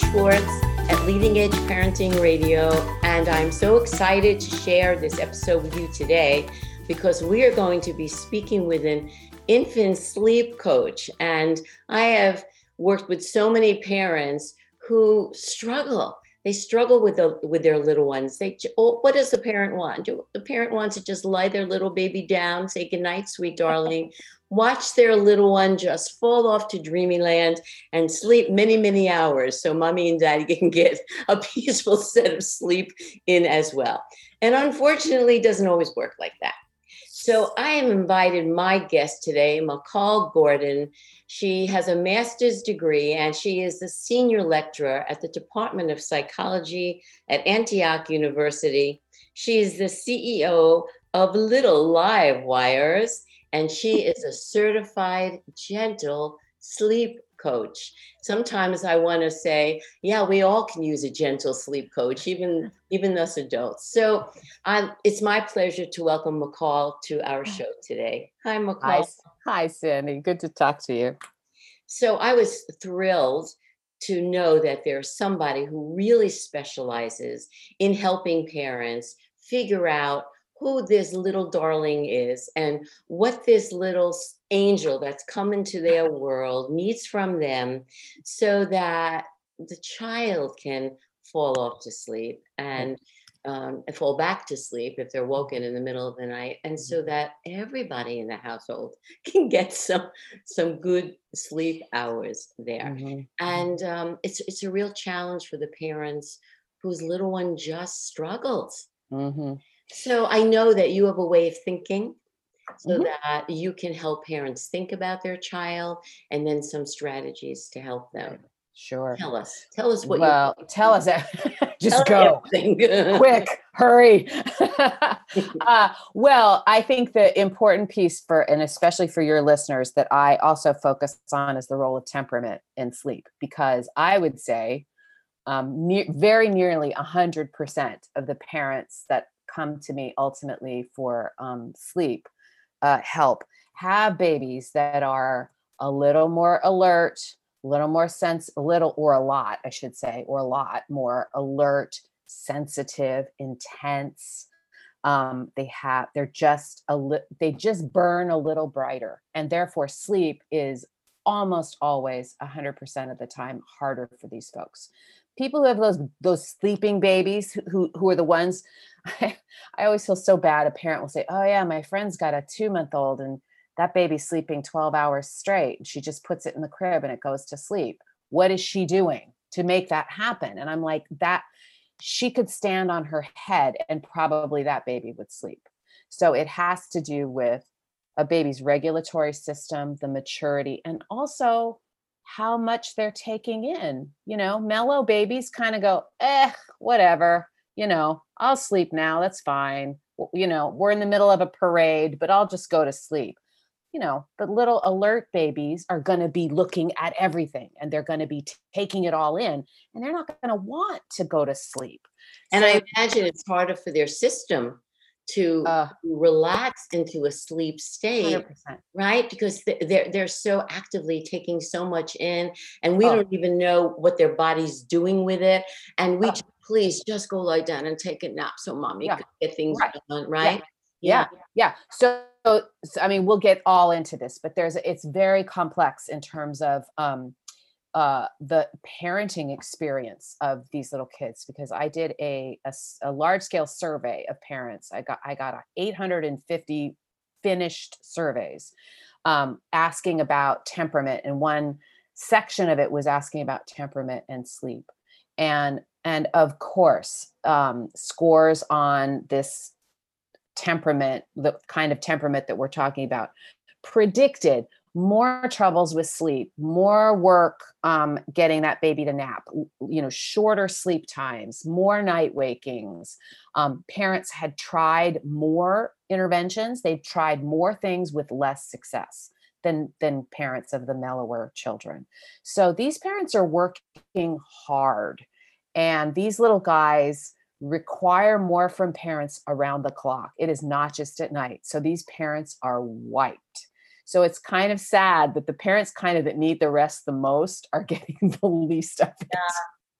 Schwartz at Leading Edge Parenting Radio, and I'm so excited to share this episode with you today because we are going to be speaking with an infant sleep coach. And I have worked with so many parents who struggle. They struggle with the with their little ones. They oh, what does the parent want? Do the parent wants to just lie their little baby down, say goodnight, sweet darling, watch their little one just fall off to dreamyland and sleep many, many hours so mommy and daddy can get a peaceful set of sleep in as well. And unfortunately, it doesn't always work like that. So I am invited my guest today, Macall Gordon. She has a master's degree and she is the senior lecturer at the Department of Psychology at Antioch University. She is the CEO of Little Livewires and she is a certified gentle sleep coach. Sometimes I want to say, yeah, we all can use a gentle sleep coach, even even us adults. So um, it's my pleasure to welcome Macall to our show today. Hi, Macall. Hi, Hi, Sandi. Good to talk to you. So I was thrilled to know that there's somebody who really specializes in helping parents figure out who this little darling is and what this little angel that's come into their world needs from them so that the child can fall off to sleep and um, fall back to sleep if they're woken in the middle of the night and so mm-hmm. that everybody in the household can get some some good sleep hours there mm-hmm. mm-hmm. and um, it's it's a real challenge for the parents whose little one just struggles mm-hmm. So I know that you have a way of thinking so mm-hmm. that you can help parents think about their child and then some strategies to help them. Sure. Tell us. Tell us what well, you tell us just tell go quick, hurry. uh, well, I think the important piece for, and especially for your listeners, that I also focus on is the role of temperament in sleep, because I would say um, ne- very nearly 100% of the parents that come to me ultimately for um, sleep uh, help have babies that are a little more alert a little more sense a little or a lot i should say or a lot more alert sensitive intense. Um, they have they're just a li- they just burn a little brighter and therefore sleep is almost always 100% of the time harder for these folks. People who have those those sleeping babies who who are the ones I, I always feel so bad a parent will say oh yeah my friend's got a two month old and that baby's sleeping 12 hours straight she just puts it in the crib and it goes to sleep. What is she doing to make that happen? And i'm like that she could stand on her head and probably that baby would sleep. So it has to do with a baby's regulatory system the maturity and also how much they're taking in. You know, mellow babies kind of go, eh, whatever, you know, I'll sleep now. That's fine. You know, we're in the middle of a parade, but I'll just go to sleep. You know, but little alert babies are going to be looking at everything and they're going to be t- taking it all in and they're not going to want to go to sleep. And so, I imagine it's harder for their system to uh, relax into a sleep state 100%. right because they're they're so actively taking so much in and we oh. don't even know what their body's doing with it and we oh. just, please just go lie down and take a nap so mommy yeah. can get things right. done right yeah. yeah yeah so, so i mean we'll get all into this but there's it's very complex in terms of um uh, the parenting experience of these little kids because I did a, a, a large scale survey of parents. I got I got 850 finished surveys um, asking about temperament, and one section of it was asking about temperament and sleep, and and of course um, scores on this temperament, the kind of temperament that we're talking about, predicted more troubles with sleep, more work um, getting that baby to nap, you know, shorter sleep times, more night wakings. Um, parents had tried more interventions, they've tried more things with less success than than parents of the mellower children. So these parents are working hard, and these little guys require more from parents around the clock. It is not just at night. So these parents are wiped so it's kind of sad that the parents kind of that need the rest the most are getting the least of it. Yeah.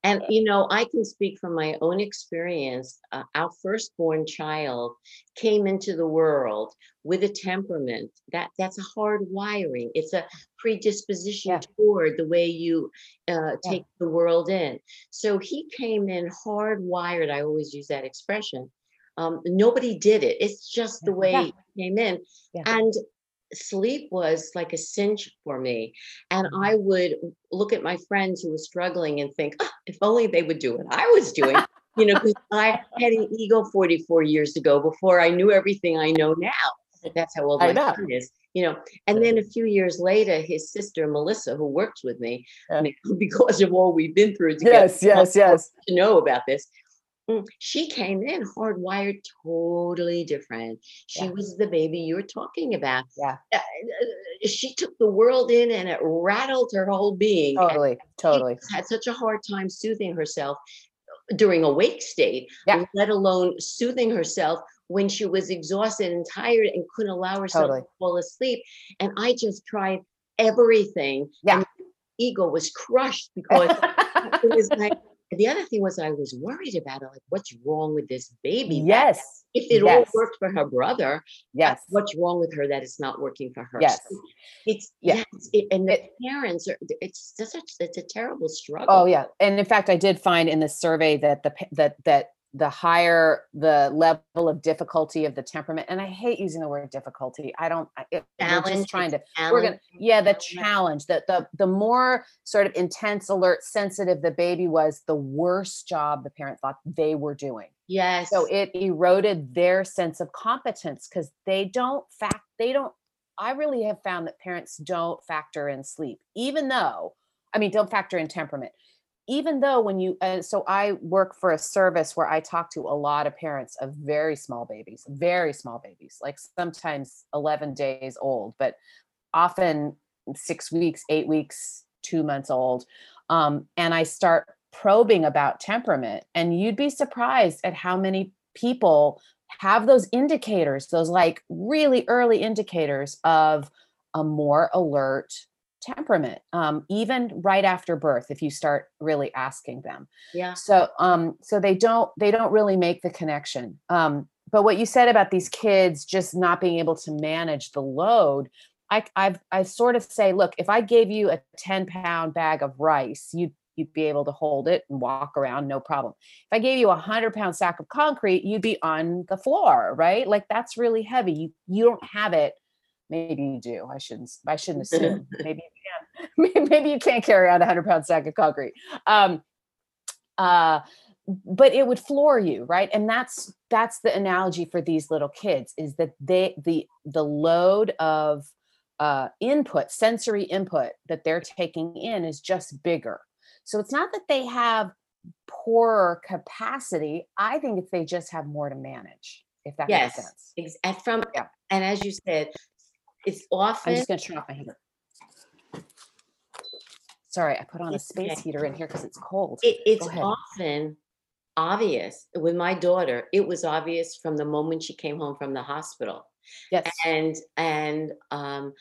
And, you know, I can speak from my own experience. Uh, our firstborn child came into the world with a temperament that that's a hard wiring. It's a predisposition yeah. toward the way you uh, take yeah. the world in. So he came in hardwired. I always use that expression. Um, nobody did it. It's just the way yeah. he came in. And sleep was like a cinch for me. And mm-hmm. I would look at my friends who were struggling and think, oh, if only they would do what I was doing. you know, because I had an ego 44 years ago before I knew everything I know now. That's how old my son is. You know, and then a few years later, his sister Melissa, who works with me, yeah. because of all we've been through together, yes, yes, yes, to know about this, she came in hardwired totally different. She yeah. was the baby you were talking about. Yeah. Uh, uh, she took the world in and it rattled her whole being. Totally. Totally. had such a hard time soothing herself during a wake state, yeah. let alone soothing herself when she was exhausted and tired and couldn't allow herself totally. to fall asleep. And I just tried everything. Yeah. ego was crushed because it was like the other thing was I was worried about it, like what's wrong with this baby? Yes. If it yes. all worked for her brother, uh, yes. What's wrong with her that it's not working for her? Yes. So it's yes, it, and the it, parents are. It's such. It's a terrible oh, struggle. Oh yeah, and in fact, I did find in the survey that the that that the higher the level of difficulty of the temperament and i hate using the word difficulty i don't it, we're just trying to challenge. we're gonna yeah the challenge that the the more sort of intense alert sensitive the baby was the worse job the parent thought they were doing yes so it eroded their sense of competence because they don't fact they don't i really have found that parents don't factor in sleep even though i mean don't factor in temperament even though when you uh, so i work for a service where i talk to a lot of parents of very small babies very small babies like sometimes 11 days old but often six weeks eight weeks two months old um, and i start probing about temperament and you'd be surprised at how many people have those indicators those like really early indicators of a more alert temperament um, even right after birth if you start really asking them. Yeah. So um so they don't they don't really make the connection. Um but what you said about these kids just not being able to manage the load i i've i sort of say look if i gave you a 10 pound bag of rice you'd you'd be able to hold it and walk around no problem. If i gave you a 100 pound sack of concrete you'd be on the floor right? Like that's really heavy. You you don't have it maybe you do. I shouldn't. I shouldn't assume. maybe you can. Maybe you can't carry around a hundred pound sack of concrete. Um, uh, but it would floor you, right? And that's that's the analogy for these little kids is that they the the load of uh, input, sensory input that they're taking in is just bigger. So it's not that they have poorer capacity. I think it's they just have more to manage. If that yes. makes sense. Ex- from yeah. and as you said, it's often. I'm just going to turn off my heater. Sorry, I put on a space okay. heater in here because it's cold. It, it's often obvious with my daughter. It was obvious from the moment she came home from the hospital. Yes, and and um,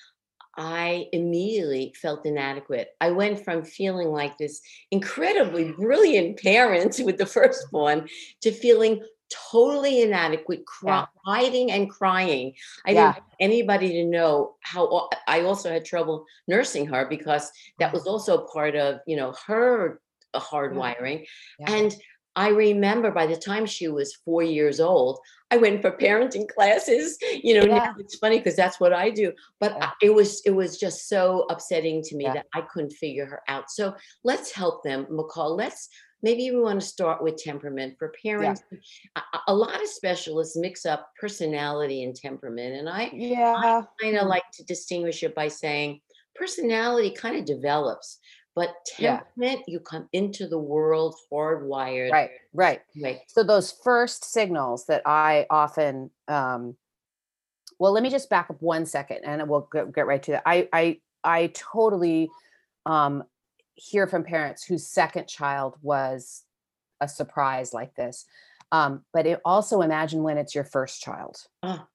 I immediately felt inadequate. I went from feeling like this incredibly brilliant parent with the firstborn to feeling totally inadequate, cry, yeah. hiding and crying. I yeah. didn't want anybody to know how I also had trouble nursing her because that was mm-hmm. also part of, you know, her uh, hardwiring. Yeah. And I remember by the time she was four years old, I went for parenting classes. You know, yeah. it's funny because that's what I do. But yeah. it was it was just so upsetting to me yeah. that I couldn't figure her out. So let's help them, Macall. Let's maybe we want to start with temperament for parents yeah. a, a, lot of specialists mix up personality and temperament and i yeah i kind of mm. like to distinguish it by saying personality kind of develops but temperament yeah. you come into the world hardwired right right right so those first signals that i often um well let me just back up one second and we'll get, get right to that i i i totally um hear from parents whose second child was a surprise like this. Um, but it also imagine when it's your first child. Oh.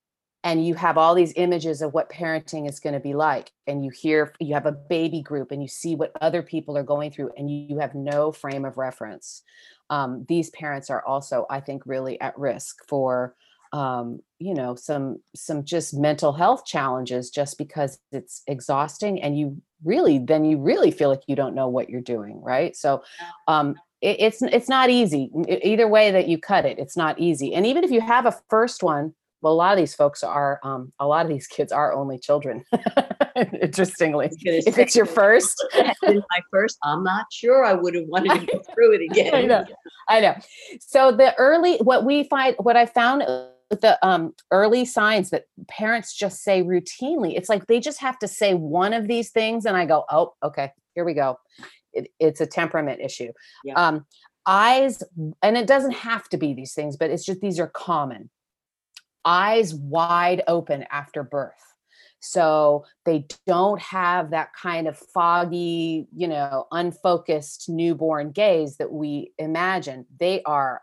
and you have all these images of what parenting is going to be like and you hear you have a baby group and you see what other people are going through and you, you have no frame of reference um, these parents are also i think really at risk for um, you know some some just mental health challenges just because it's exhausting and you really then you really feel like you don't know what you're doing right? So um, it, it's it's not easy either way that you cut it it's not easy. And even if you have a first one well a lot of these folks are um, a lot of these kids are only children interestingly. If it's your first my first i'm not sure i would have wanted to go through it again. i know i know. So the early what we find what i found the um, early signs that parents just say routinely. It's like they just have to say one of these things, and I go, "Oh, okay, here we go." It, it's a temperament issue. Yeah. Um, eyes, and it doesn't have to be these things, but it's just these are common. Eyes wide open after birth. So they don't have that kind of foggy, you know, unfocused newborn gaze that we imagine. They are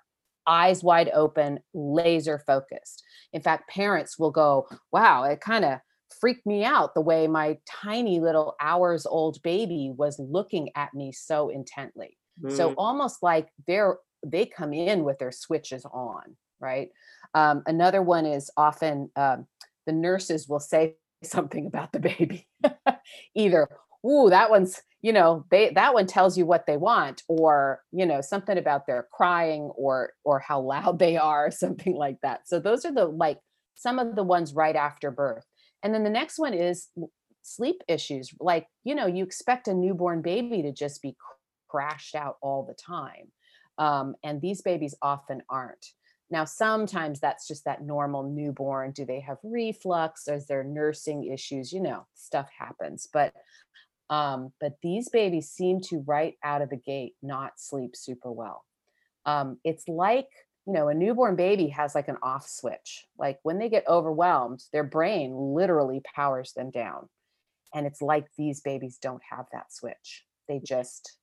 eyes wide open, laser focused. In fact, parents will go, wow, it kind of freaked me out the way my tiny little hours old baby was looking at me so intently. Mm. So almost like they're they come in with their switches on, right? Um, another one is often um, the nurses will say something about the baby, either, "Ooh, that one's you know they that one tells you what they want or you know something about their crying or or how loud they are something like that. So those are the like some of the ones right after birth. And then the next one is sleep issues. Like you know you expect a newborn baby to just be crashed out all the time um, and these babies often aren't. Now sometimes that's just that normal newborn. Do they have reflux? Is there nursing issues? You know stuff happens. But um, but these babies seem to right out of the gate not sleep super well. Um, it's like, you know, a newborn baby has like an off switch. Like when they get overwhelmed, their brain literally powers them down. And it's like these babies don't have that switch. They just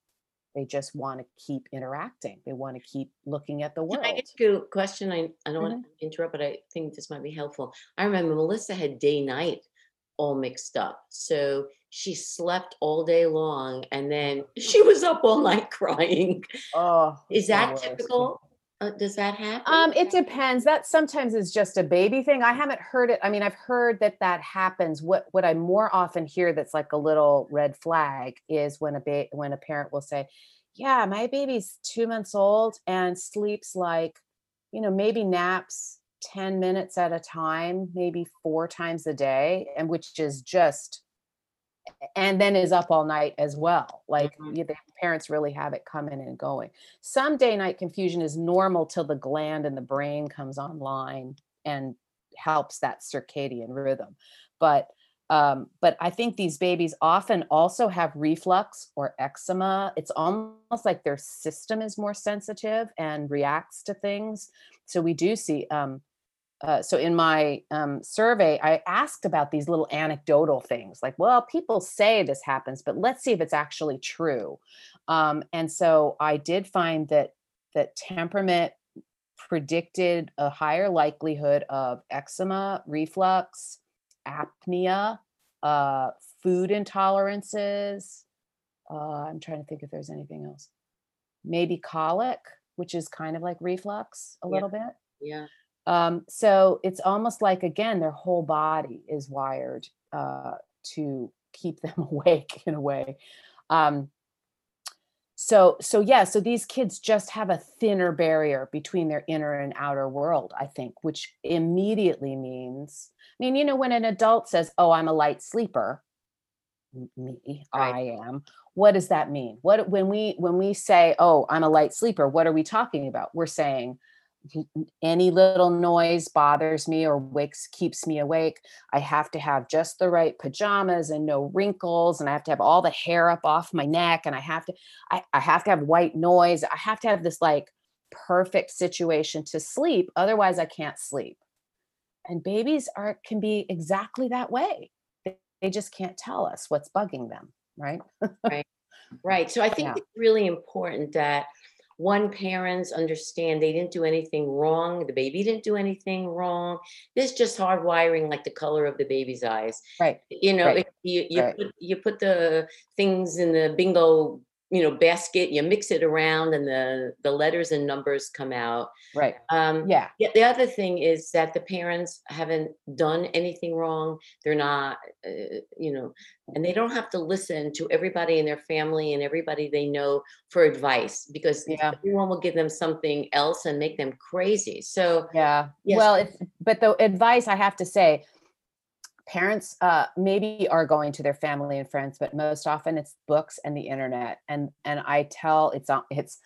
they just want to keep interacting. They want to keep looking at the world. Can I ask you a question? I, I don't mm-hmm. want to interrupt, but I think this might be helpful. I remember Melissa had day night all mixed up. So she slept all day long and then she was up all night crying. Oh, is that typical? Uh, does that happen? Um, it depends. That sometimes is just a baby thing. I haven't heard it. I mean, I've heard that that happens. What what I more often hear that's like a little red flag is when a ba- when a parent will say, "Yeah, my baby's two months old and sleeps like, you know, maybe naps 10 minutes at a time, maybe four times a day, and which is just and then is up all night as well. Like mm-hmm. the parents really have it coming and going. Some day night confusion is normal till the gland in the brain comes online and helps that circadian rhythm. But um, but I think these babies often also have reflux or eczema. It's almost like their system is more sensitive and reacts to things. So we do see um, uh, so in my um, survey, I asked about these little anecdotal things like, well, people say this happens, but let's see if it's actually true. Um, and so I did find that that temperament predicted a higher likelihood of eczema, reflux, apnea, uh, food intolerances. Uh, I'm trying to think if there's anything else. Maybe colic, which is kind of like reflux a yeah. little bit. Yeah. Um, so it's almost like again, their whole body is wired uh, to keep them awake in a way. Um, so so yeah, so these kids just have a thinner barrier between their inner and outer world, I think, which immediately means, I mean, you know, when an adult says, "Oh, I'm a light sleeper," me, right. I am. What does that mean? What when we when we say, "Oh, I'm a light sleeper," what are we talking about? We're saying any little noise bothers me or wakes keeps me awake i have to have just the right pajamas and no wrinkles and i have to have all the hair up off my neck and i have to i, I have to have white noise i have to have this like perfect situation to sleep otherwise i can't sleep. And babies are can be exactly that way. They, they just can't tell us what's bugging them right? Right right. So i think yeah. it's really important that one parents understand they didn't do anything wrong the baby didn't do anything wrong This just hardwiring like the color of the baby's eyes right you know right. you you, right. put, you put the things in the bingo you know basket you mix it around and the the letters and numbers come out. Right. Um yeah the other thing is that the parents haven't done anything wrong. They're not uh, you know and they don't have to listen to everybody in their family and everybody they know for advice because yeah. everyone will give them something else and make them crazy. So yeah. yes. well it's but the advice i have to say parents uh, maybe are going to their family and friends but most often it's books and the internet and and i tell it's it's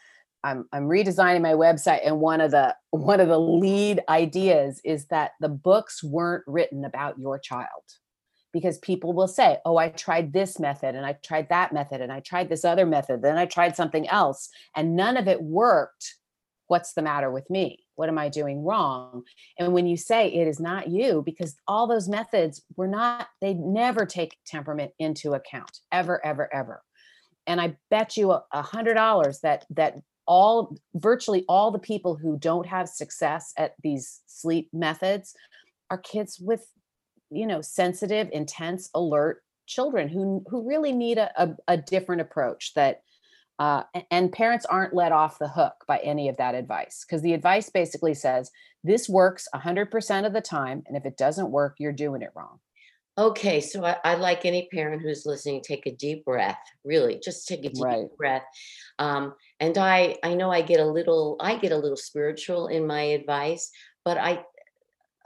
I'm, I'm redesigning my website and one of the one of the lead ideas is that the books weren't written about your child because people will say oh i tried this method and i tried that method and i tried this other method then i tried something else and none of it worked what's the matter with me what am I doing wrong? And when you say it is not you, because all those methods were not, they never take temperament into account, ever, ever, ever. And I bet you a hundred dollars that that all virtually all the people who don't have success at these sleep methods are kids with you know sensitive intense alert children who who really need a, a, a different approach that uh, and parents aren't let off the hook by any of that advice because the advice basically says this works 100% of the time. And if it doesn't work, you're doing it wrong. Okay, so I, I like any parent who's listening, take a deep breath. Really, just take a deep right. breath. Um, and I, I know I get a little, I get a little spiritual in my advice, but I,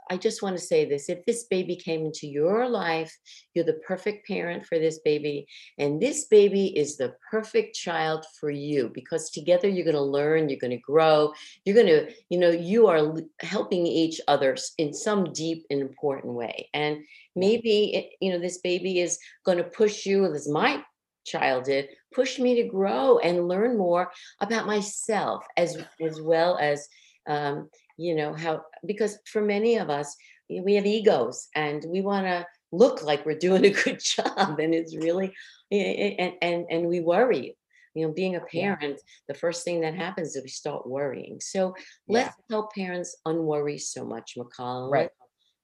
I just want to say this if this baby came into your life, you're the perfect parent for this baby. And this baby is the perfect child for you because together you're going to learn, you're going to grow, you're going to, you know, you are helping each other in some deep and important way. And maybe, it, you know, this baby is going to push you, as my child did, push me to grow and learn more about myself as, as well as um, you know how because for many of us we have egos and we want to look like we're doing a good job and it's really eh, eh, and and and we worry. You know being a parent yeah. the first thing that happens is we start worrying. So let's yeah. help parents unworry so much Macall right.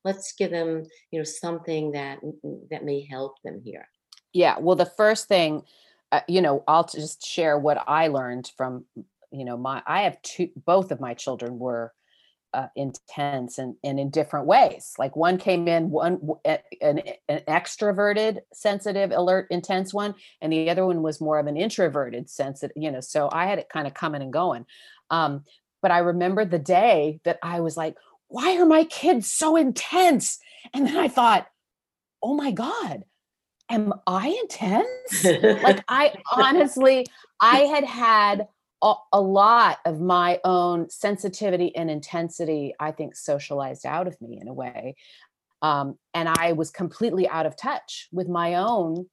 Let, let's give them you know something that mm, mm, that may help them here. Yeah well the first thing uh, you know i'll just share what i learned from you know my i have two both of my children were uh, intense and, and in different ways. Like one came in one an, an extroverted, sensitive, alert, intense one, and the other one was more of an introverted, sensitive. You know, so I had it kind of coming and going. Um, but I remember the day that I was like, "Why are my kids so intense?" And then I thought, "Oh my god." Am I intense? like I honestly, I had had a, lot of my own sensitivity and intensity, I think, socialized out of me in a way. Um, and I was completely out of touch with my own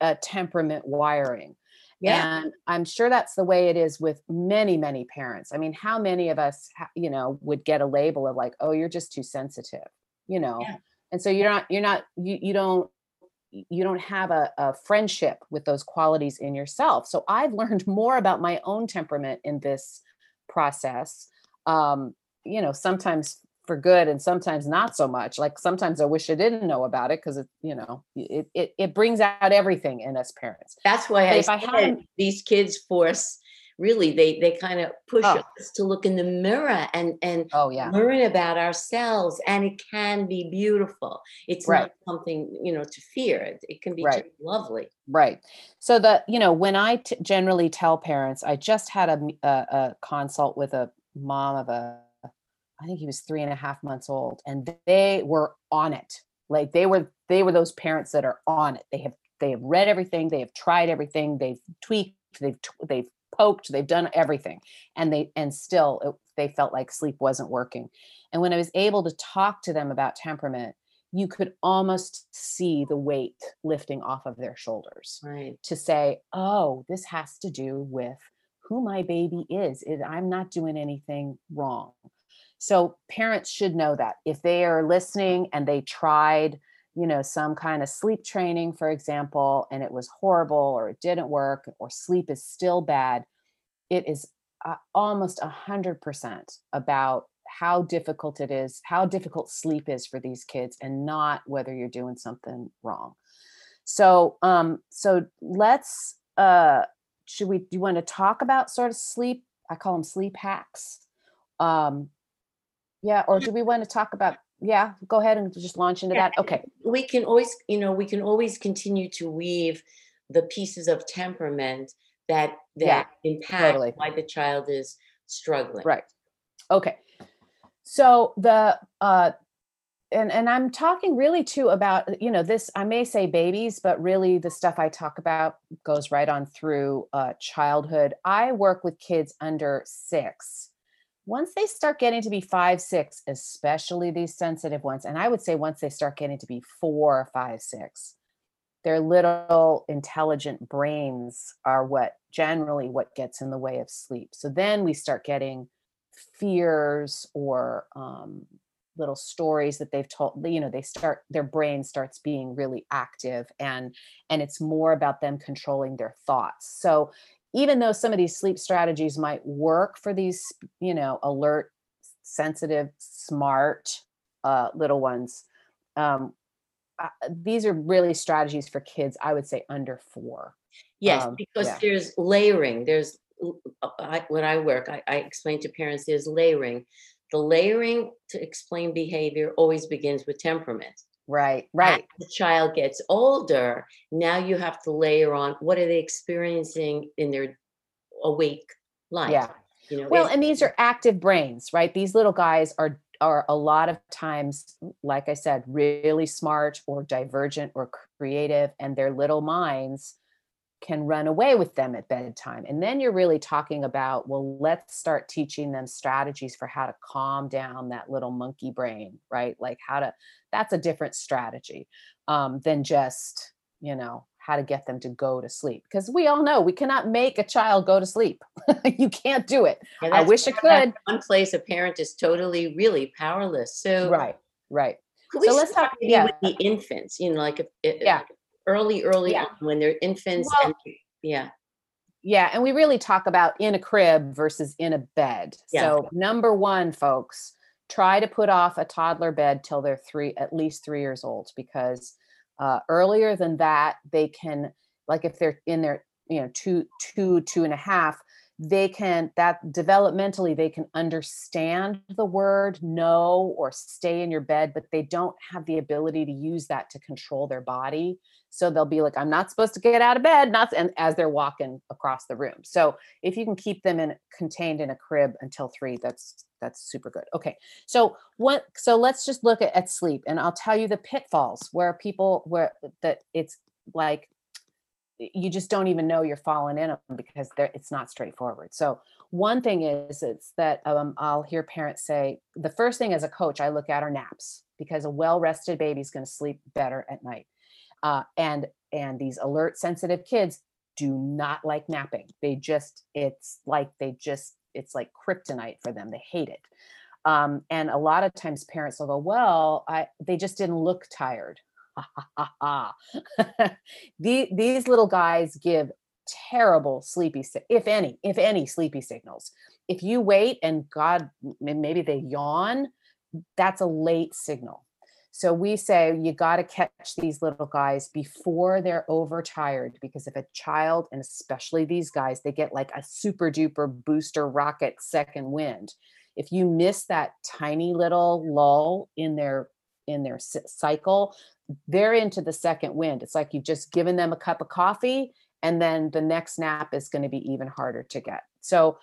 uh, temperament wiring. Yeah. And I'm sure that's the way it is with many, many parents. I mean, how many of us, you know, would get a label of like, oh, you're just too sensitive, you know? Yeah. And so you're not, you're not, you, you don't you don't have a, a, friendship with those qualities in yourself. So I've learned more about my own temperament in this process. Um, you know, sometimes for good and sometimes not so much. Like sometimes I wish I didn't know about it because it, you know, it, it it brings out everything in us parents. That's why I, if I had these kids force really they they kind of push oh. us to look in the mirror and and oh yeah. learn about ourselves and it can be beautiful. It's right. not something you know to fear. It, it can be right. lovely. Right. So the you know when I t- generally tell parents i just had a, a, a consult with a mom of a i think he was three and a half months old and they were on it. Like they were they were those parents that are on it. They have they have read everything they have tried everything they've tweaked they've they've poked they've done everything and they and still it, they felt like sleep wasn't working. And when i was able to talk to them about temperament you could almost see the weight lifting off of their shoulders right. to say oh this has to do with who my baby is it, i'm not doing anything wrong. So parents should know that. If they are listening and they tried you know some kind of sleep training for example and it was horrible or it didn't work or sleep is still bad it is uh, almost a hundred percent about how difficult it is, how difficult sleep is for these kids, and not whether you're doing something wrong. So, um, so let's. Uh, should we? Do you want to talk about sort of sleep? I call them sleep hacks. Um, yeah, or do we want to talk about? Yeah, go ahead and just launch into that. Okay, we can always, you know, we can always continue to weave the pieces of temperament that that yeah, impact totally. why the child is struggling. Right. Okay. So the uh and and I'm talking really too about you know this I may say babies but really the stuff I talk about goes right on through uh, childhood. I work with kids under 6. Once they start getting to be 5 6 especially these sensitive ones and I would say once they start getting to be four, five, six, their little intelligent brains are what generally what gets in the way of sleep. So then we start getting fears or um, little stories that they've told you know they start their brain starts being really active and and it's more about them controlling their thoughts so even though some of these sleep strategies might work for these you know alert sensitive smart uh, little ones um, uh, these are really strategies for kids i would say under four yes um, because yeah. there's layering there's uh, I, when i work I, I explain to parents there's layering the layering to explain behavior always begins with temperament. Right, right. As the child gets older, now you have to layer on what are they experiencing in their awake life. Yeah. You know, well, and these are active brains, right? These little guys are are a lot of times, like I said, really smart or divergent or creative, and their little minds can run away with them at bedtime. And then you're really talking about, well, let's start teaching them strategies for how to calm down that little monkey brain, right? Like how to, that's a different strategy um, than just, you know, how to get them to go to sleep. Because we all know we cannot make a child go to sleep. you can't do it. I wish I could. One place a parent is totally, really powerless. So, right, right. so let's talk yeah. with the infants, you know, like if, yeah early, early yeah. when they're infants. Well, and, yeah. Yeah. And we really talk about in a crib versus in a bed. Yeah. So, number one, folks, try to put off a toddler bed till they're three, at least three years old, because uh, earlier than that, they can, like if they're in their, you know, two, two, two and a half, they can that developmentally they can understand the word no or stay in your bed but they don't have the ability to use that to control their body. So they'll be like i'm not supposed to get out of bed not and as they're walking across the room. So if you can keep them in contained in a crib until 3 that's that's super good. Okay so what so let's just look at, at sleep and i'll tell you the pitfalls where people where that it's like you just don't even know you're falling in them because it's not straightforward. So one thing is it's that um, I'll hear parents say the first thing as a coach I look at are naps because a well-rested baby is going to sleep better at night, uh, and and these alert sensitive kids do not like napping. They just it's like they just it's like kryptonite for them. They hate it. Um, and a lot of times parents will go, well, I they just didn't look tired. the, these little guys give terrible sleepy if any if any sleepy signals. If you wait and god maybe they yawn that's a late signal. So we say you got to catch these little guys before they're overtired because if a child and especially these guys they get like a super duper booster rocket second wind. If you miss that tiny little lull in their in their cycle they're into the second wind. It's like you've just given them a cup of coffee, and then the next nap is going to be even harder to get. So,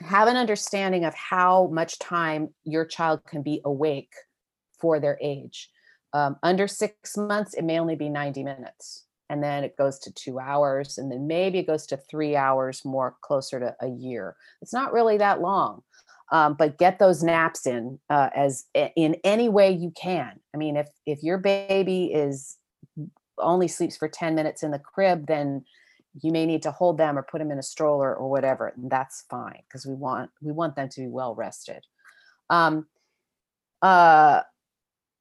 have an understanding of how much time your child can be awake for their age. Um, under six months, it may only be 90 minutes. And then it goes to two hours, and then maybe it goes to three hours more closer to a year. It's not really that long um, but get those naps in uh, as in any way you can. I mean, if if your baby is only sleeps for 10 minutes in the crib, then you may need to hold them or put them in a stroller or whatever, and that's fine because we want we want them to be well rested. Um, uh,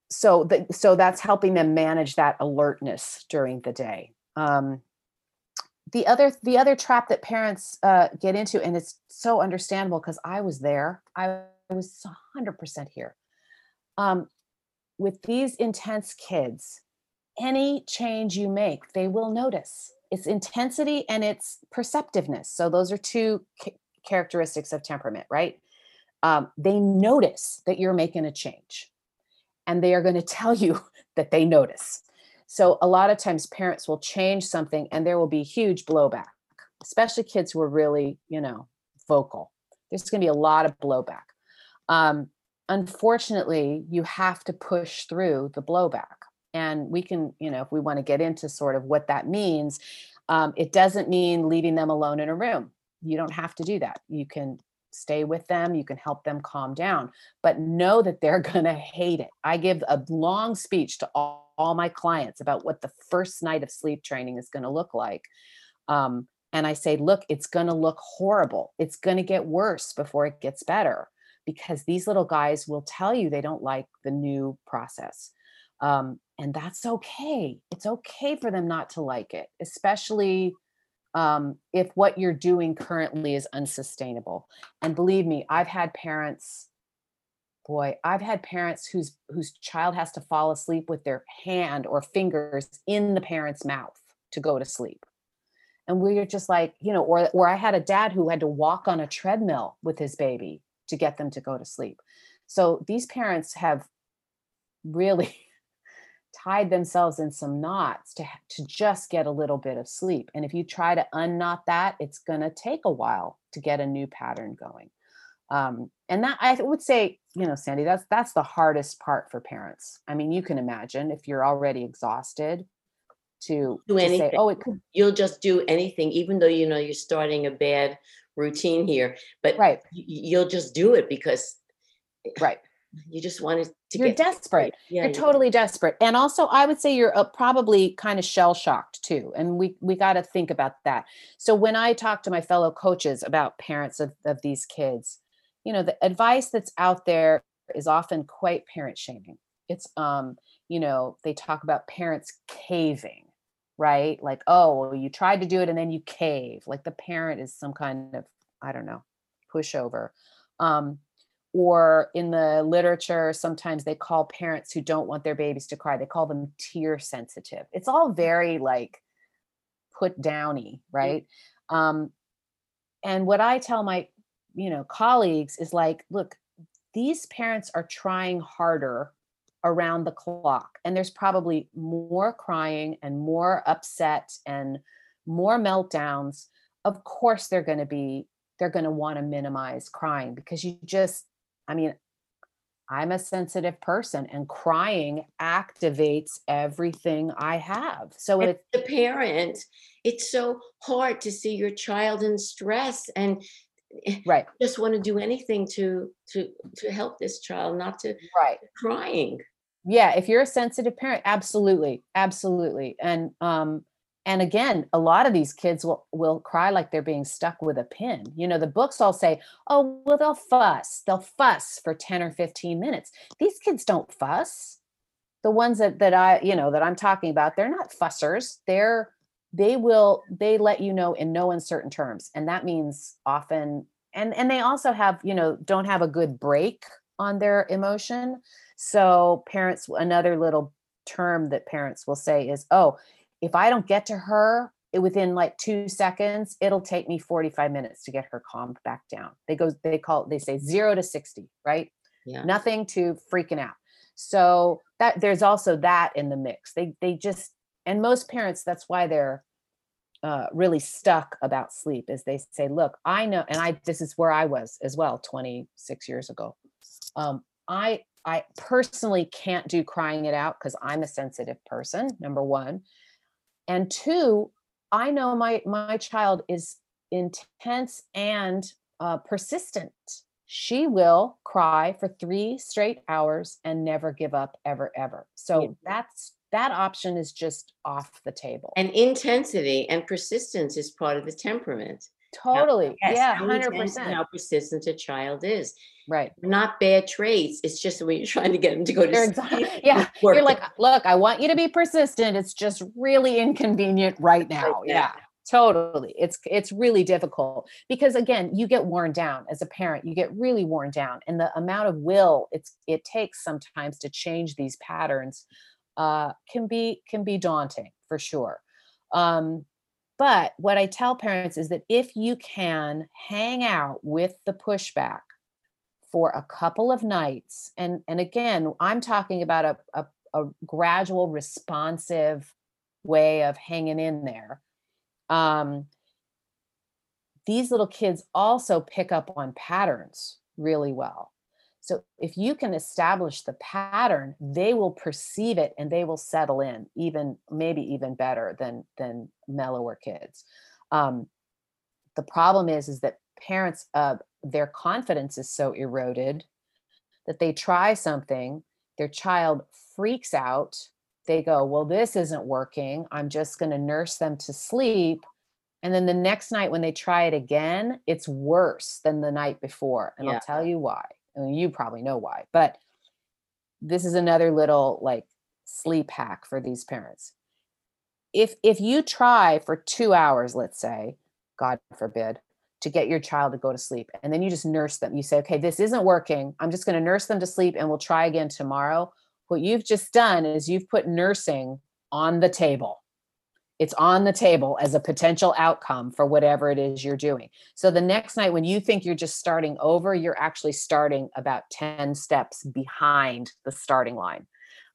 so the, so that's helping them manage that alertness during the day. Um, the other the other trap that parents uh, get into and it's so understandable because i was there. I was 100% here. Um, with these intense kids any change you make they will notice. It's intensity and it's perceptiveness. So those are two characteristics of temperament right? Um, they notice that you're making a change and they are going to tell you that they notice so a lot of times parents will change something and there will be huge blowback, especially kids who are really, you know, vocal. There's going to be a lot of blowback. Um, unfortunately, you have to push through the blowback. And we can, you know, if we want to get into sort of what that means, um, it doesn't mean leaving them alone in a room. You don't have to do that. You can stay with them, you can help them calm down, but know that they're going to hate it. I give a long speech to all all my clients about what the first night of sleep training is going to look like. Um, and I say, look, it's going to look horrible. It's going to get worse before it gets better because these little guys will tell you they don't like the new process. Um, and that's okay. It's okay for them not to like it, especially um, if what you're doing currently is unsustainable. And believe me, I've had parents boy i've had parents whose whose child has to fall asleep with their hand or fingers in the parent's mouth to go to sleep and we're just like you know or or i had a dad who had to walk on a treadmill with his baby to get them to go to sleep so these parents have really tied themselves in some knots to to just get a little bit of sleep and if you try to unknot that it's going to take a while to get a new pattern going um, and that i would say you know Sandi that's that's the hardest part for parents i mean you can imagine if you're already exhausted to, do to anything. say oh it could You'll just do anything, even though you know you're starting a bad routine here. But right you'll just do it because right you just wanted to you're get desperate. Yeah, you're you- totally desperate. And also i would say you're uh, probably kind of shell shocked too and we we got to think about that. So when i talk to my fellow coaches about parents of, of these kids you know the advice that's out there is often quite parent shaming. It's um you know they talk about parents caving right? Like oh well you tried to do it and then you cave. Like the parent is some kind of i don't know pushover. Um or in the literature sometimes they call parents who don't want their babies to cry they call them tear sensitive. It's all very like put downy right? Um and what i tell my you know colleagues is like look these parents are trying harder around the clock and there's probably more crying and more upset and more meltdowns. Of course they're going to be they're going to want to minimize crying because you just i mean i'm a sensitive person and crying activates everything i have. So it's the parent, it's so hard to see your child in stress and right. just want to do anything to to to help this child not to right. crying. yeah if you're a sensitive parent absolutely absolutely. And um and again a lot of these kids will will cry like they're being stuck with a pin. You know the books all say oh well they'll fuss. They'll fuss for 10 or 15 minutes. These kids don't fuss. The ones that that i you know that i'm talking about they're not fussers. They're they will they let you know in no uncertain terms. And that means often and and they also have you know don't have a good break on their emotion. So parents another little term that parents will say is oh if i don't get to her it- within like 2 seconds it'll take me 45 minutes to get her calmed back down. They go they call they say 0 to 60 right? Yeah. nothing to freaking out. So that there's also that in the mix. They they just and most parents that's why they're uh, really stuck about sleep is they say look i know and i this is where i was as well 26 years ago. Um, i i personally can't do crying it out because i'm a sensitive person number one and two i know my my child is intense and uh, persistent she will cry for three straight hours and never give up ever ever so Yeah. that's that option is just off the table And intensity and persistence is part of the temperament. Totally Yes, yeah 100% How persistent a child is. right Not bad traits. It's just when you're trying to get them to go to You're yeah you're like look i want you to be persistent it's just really inconvenient right now now. yeah totally it's it's really difficult because again you get worn down as a parent you get really worn down and the amount of will it's it takes sometimes to change these patterns uh, can be can be daunting for sure um, but what i tell parents is that if you can hang out with the pushback for a couple of nights and and again i'm talking about a, a, a gradual responsive way of hanging in there um, these little kids also pick up on patterns really well. So if you can establish the pattern, they will perceive it and they will settle in, even maybe even better than than mellower kids. Um, the problem is is that parents uh, their confidence is so eroded that they try something, their child freaks out they go, Well, this isn't working. I'm just going to nurse them to sleep. And then the next night, when they try it again, it's worse than the night before. And yeah. I'll tell you why. I mean, you probably know why, but this is another little like sleep hack for these parents. If if you try for 2 hours, let's say, God forbid, to get your child to go to sleep and then you just nurse them. You say, "Okay, this isn't working. I'm just going to nurse them to sleep and we'll try again tomorrow." what you've just done is you've put nursing on the table. It's on the table as a potential outcome for whatever it is you're doing. So the next night, when you think you're just starting over, you're actually starting about 10 steps behind the starting line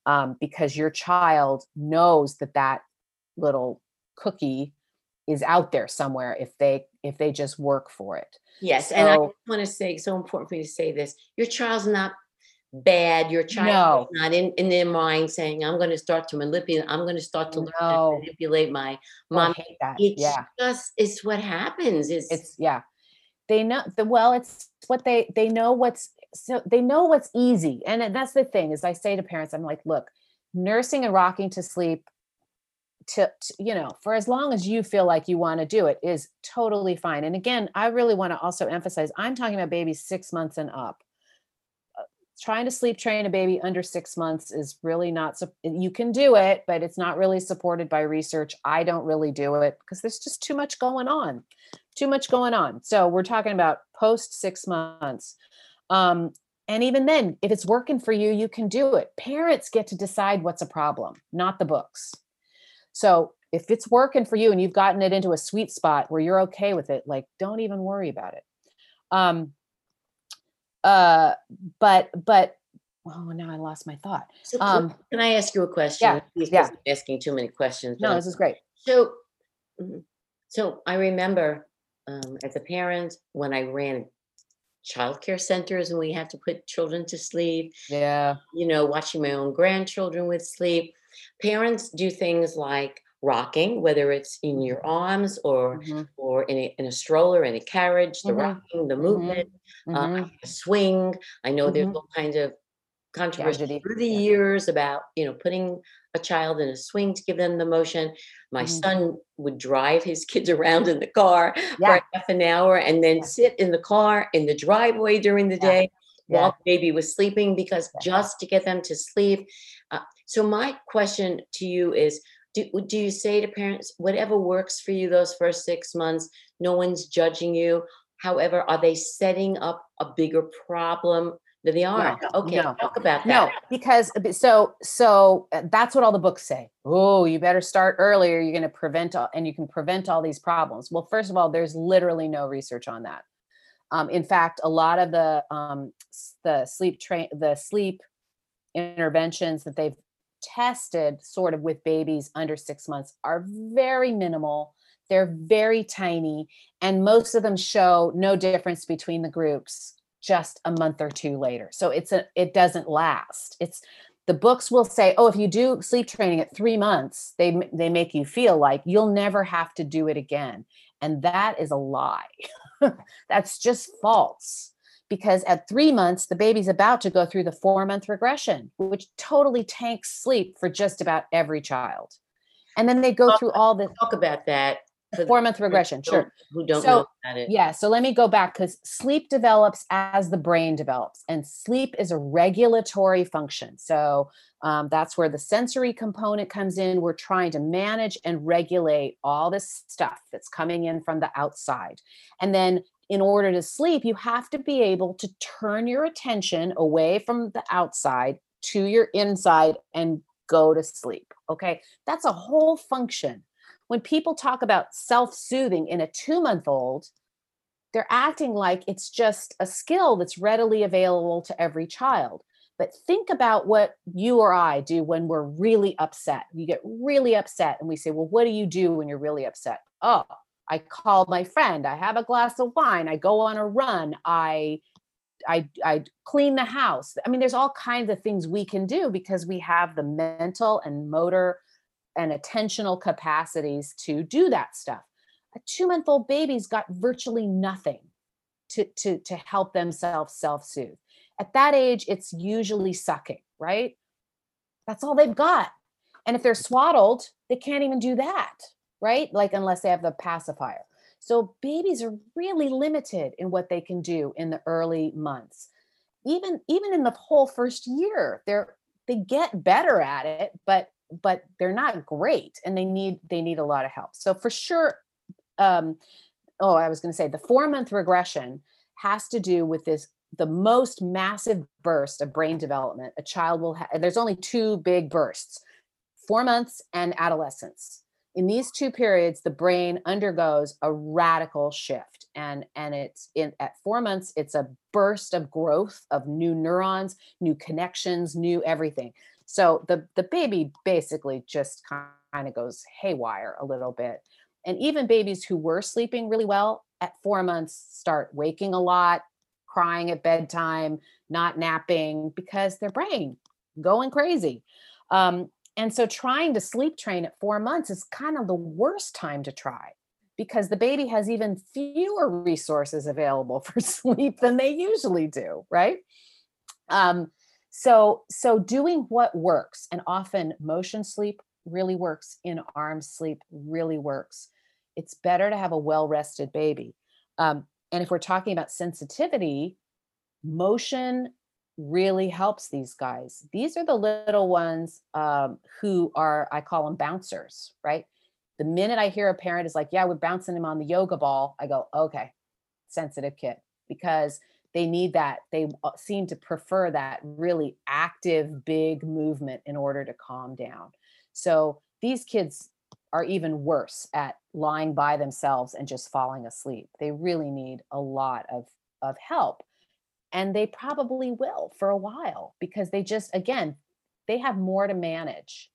um, because your child knows that that little cookie is out there somewhere if they if they just work for it yes so, and i want to say so important for me to say this your child's not bad. Your child no. is not in, in their mind saying, I'm going to start to manipulate, I'm going to start to no. manipulate my mom. It's yeah. just, it's what happens. It's, it's, yeah. They know the, well, it's what they, they know what's, so they know what's easy. And that's the thing is I say to parents, I'm like, look, nursing and rocking to sleep to, to, you know for as long as you feel like you want to do it is totally fine and again i really want to also emphasize i'm talking about babies six months and up trying to sleep train a baby under six months is really not you can do it but it's not really supported by research. I don't really do it because there's just too much going on too much going on. So we're talking about post six months. Um, and even then if it's working for you you can do it. Parents get to decide what's a problem not the books. So if it's working for you and you've gotten it into a sweet spot where you're okay with it like don't even worry about it. Um, uh but but oh now i lost my thought. So um can i ask you a question? Yeah, yeah. I'm asking too many questions no this is great. So mm-hmm, so i remember um, as a parent when i ran childcare centers and we had to put children to sleep yeah. you know watching my own grandchildren with sleep parents do things like rocking, whether it's in mm-hmm. your arms or mm-hmm. or in a, in a stroller, in a carriage, the mm-hmm. rocking, the mm-hmm. movement, uh, mm-hmm. uh, swing. I know there's mm-hmm. all kinds of controversy through the years about you know putting a child in a swing to give them the motion. My son would drive his kids around in the car yeah. for half an hour and then yeah. sit in the car in the driveway during the yeah. day while the baby was sleeping because just to get them to sleep. Uh, so my question to you is do, do you say to parents whatever works for you those first six months no one's judging you. However are they setting up a bigger problem than they are? No, okay no. talk about that. no because so so uh, that's what all the books say. Oh you better start earlier you're going to prevent all, and you can prevent all these problems. Well first of all there's literally no research on that. Um, in fact a lot of the um, the sleep train the sleep interventions that they've tested sort of with babies under six months are very minimal. They're very tiny, and most of them show no difference between the groups just a month or two later. So it's a it doesn't last. It's the books will say, oh, if you do sleep training at three months, they they make you feel like you'll never have to do it again, and that is a lie. That's just false because at three months, the baby's about to go through the four month regression, which totally tanks sleep for just about every child. And then they go talk, through all the talk about that. Four month regression, sure. Who don't so, know about it. Yeah. So let me go back because sleep develops as the brain develops, and sleep is a regulatory function. So Um, that's where the sensory component comes in. We're trying to manage and regulate all this stuff that's coming in from the outside. And then, in order to sleep, you have to be able to turn your attention away from the outside to your inside and go to sleep. Okay. That's a whole function. When people talk about self soothing in a two month old, they're acting like it's just a skill that's readily available to every child. But think about what you or I do when we're really upset. You get really upset, and we say, Well, what do you do when you're really upset? Oh, I call my friend. I have a glass of wine. I go on a run. I I I clean the house. I mean, there's all kinds of things we can do because we have the mental and motor and attentional capacities to do that stuff. A two-month-old baby's got virtually nothing to to to help themselves self-soothe. At that age, it's usually sucking, right? That's all they've got. And if they're swaddled, they can't even do that, right? Like, unless they have the pacifier. So, babies are really limited in what they can do in the early months. Even even in the whole first year, they're they get better at it, but but they're not great and they need they need a lot of help. So for sure um oh, I was going to say the 4 month regression has to do with this the most massive burst of brain development a child will have there's only two big bursts four months and adolescence in these two periods the brain undergoes a radical shift and and it's in at four months it's a burst of growth of new neurons new connections new everything so the the baby basically just kind of goes haywire a little bit and even babies who were sleeping really well at four months start waking a lot crying at bedtime, not napping because their brain going crazy. Um, and so trying to sleep train at four months is kind of the worst time to try because the baby has even fewer resources available for sleep than they usually do, right? Um, so so doing what works and often motion sleep really works in arm sleep really works it's better to have a well rested baby um, and if we're talking about sensitivity, motion really helps these guys. These are the little ones um, who are, I call them bouncers, right? The minute I hear a parent is like, yeah, we're bouncing him on the yoga ball, I go, okay, sensitive kid, because they need that. They uh, seem to prefer that really active, big movement in order to calm down. So these kids are even worse at lying by themselves and just falling asleep. They really need a lot of, of help. And they probably will for a while because they just, again, they have more to manage.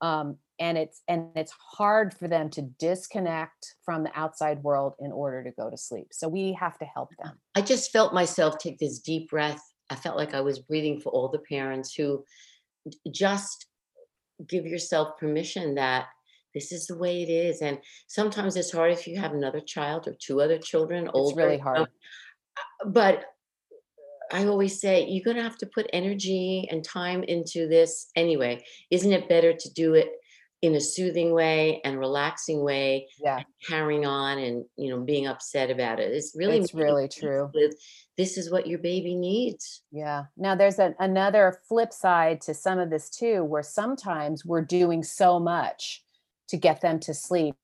Um, and it's and it's hard for them to disconnect from the outside world in order to go to sleep. So we have to help them. I just felt myself take this deep breath. I felt like I was breathing for all the parents who just give yourself permission that this is the way it is and sometimes it's hard if you have another child or two other children older it's really hard uh, but i always say you're going to have to put energy and time into this anyway. Isn't it better to do it in a soothing way and relaxing way yeah. carrying on and you know being upset about it? It's really it's really true. with this is what your baby needs. Yeah. Now there's a, another flip side to some of this too where sometimes we're doing so much to get them to sleep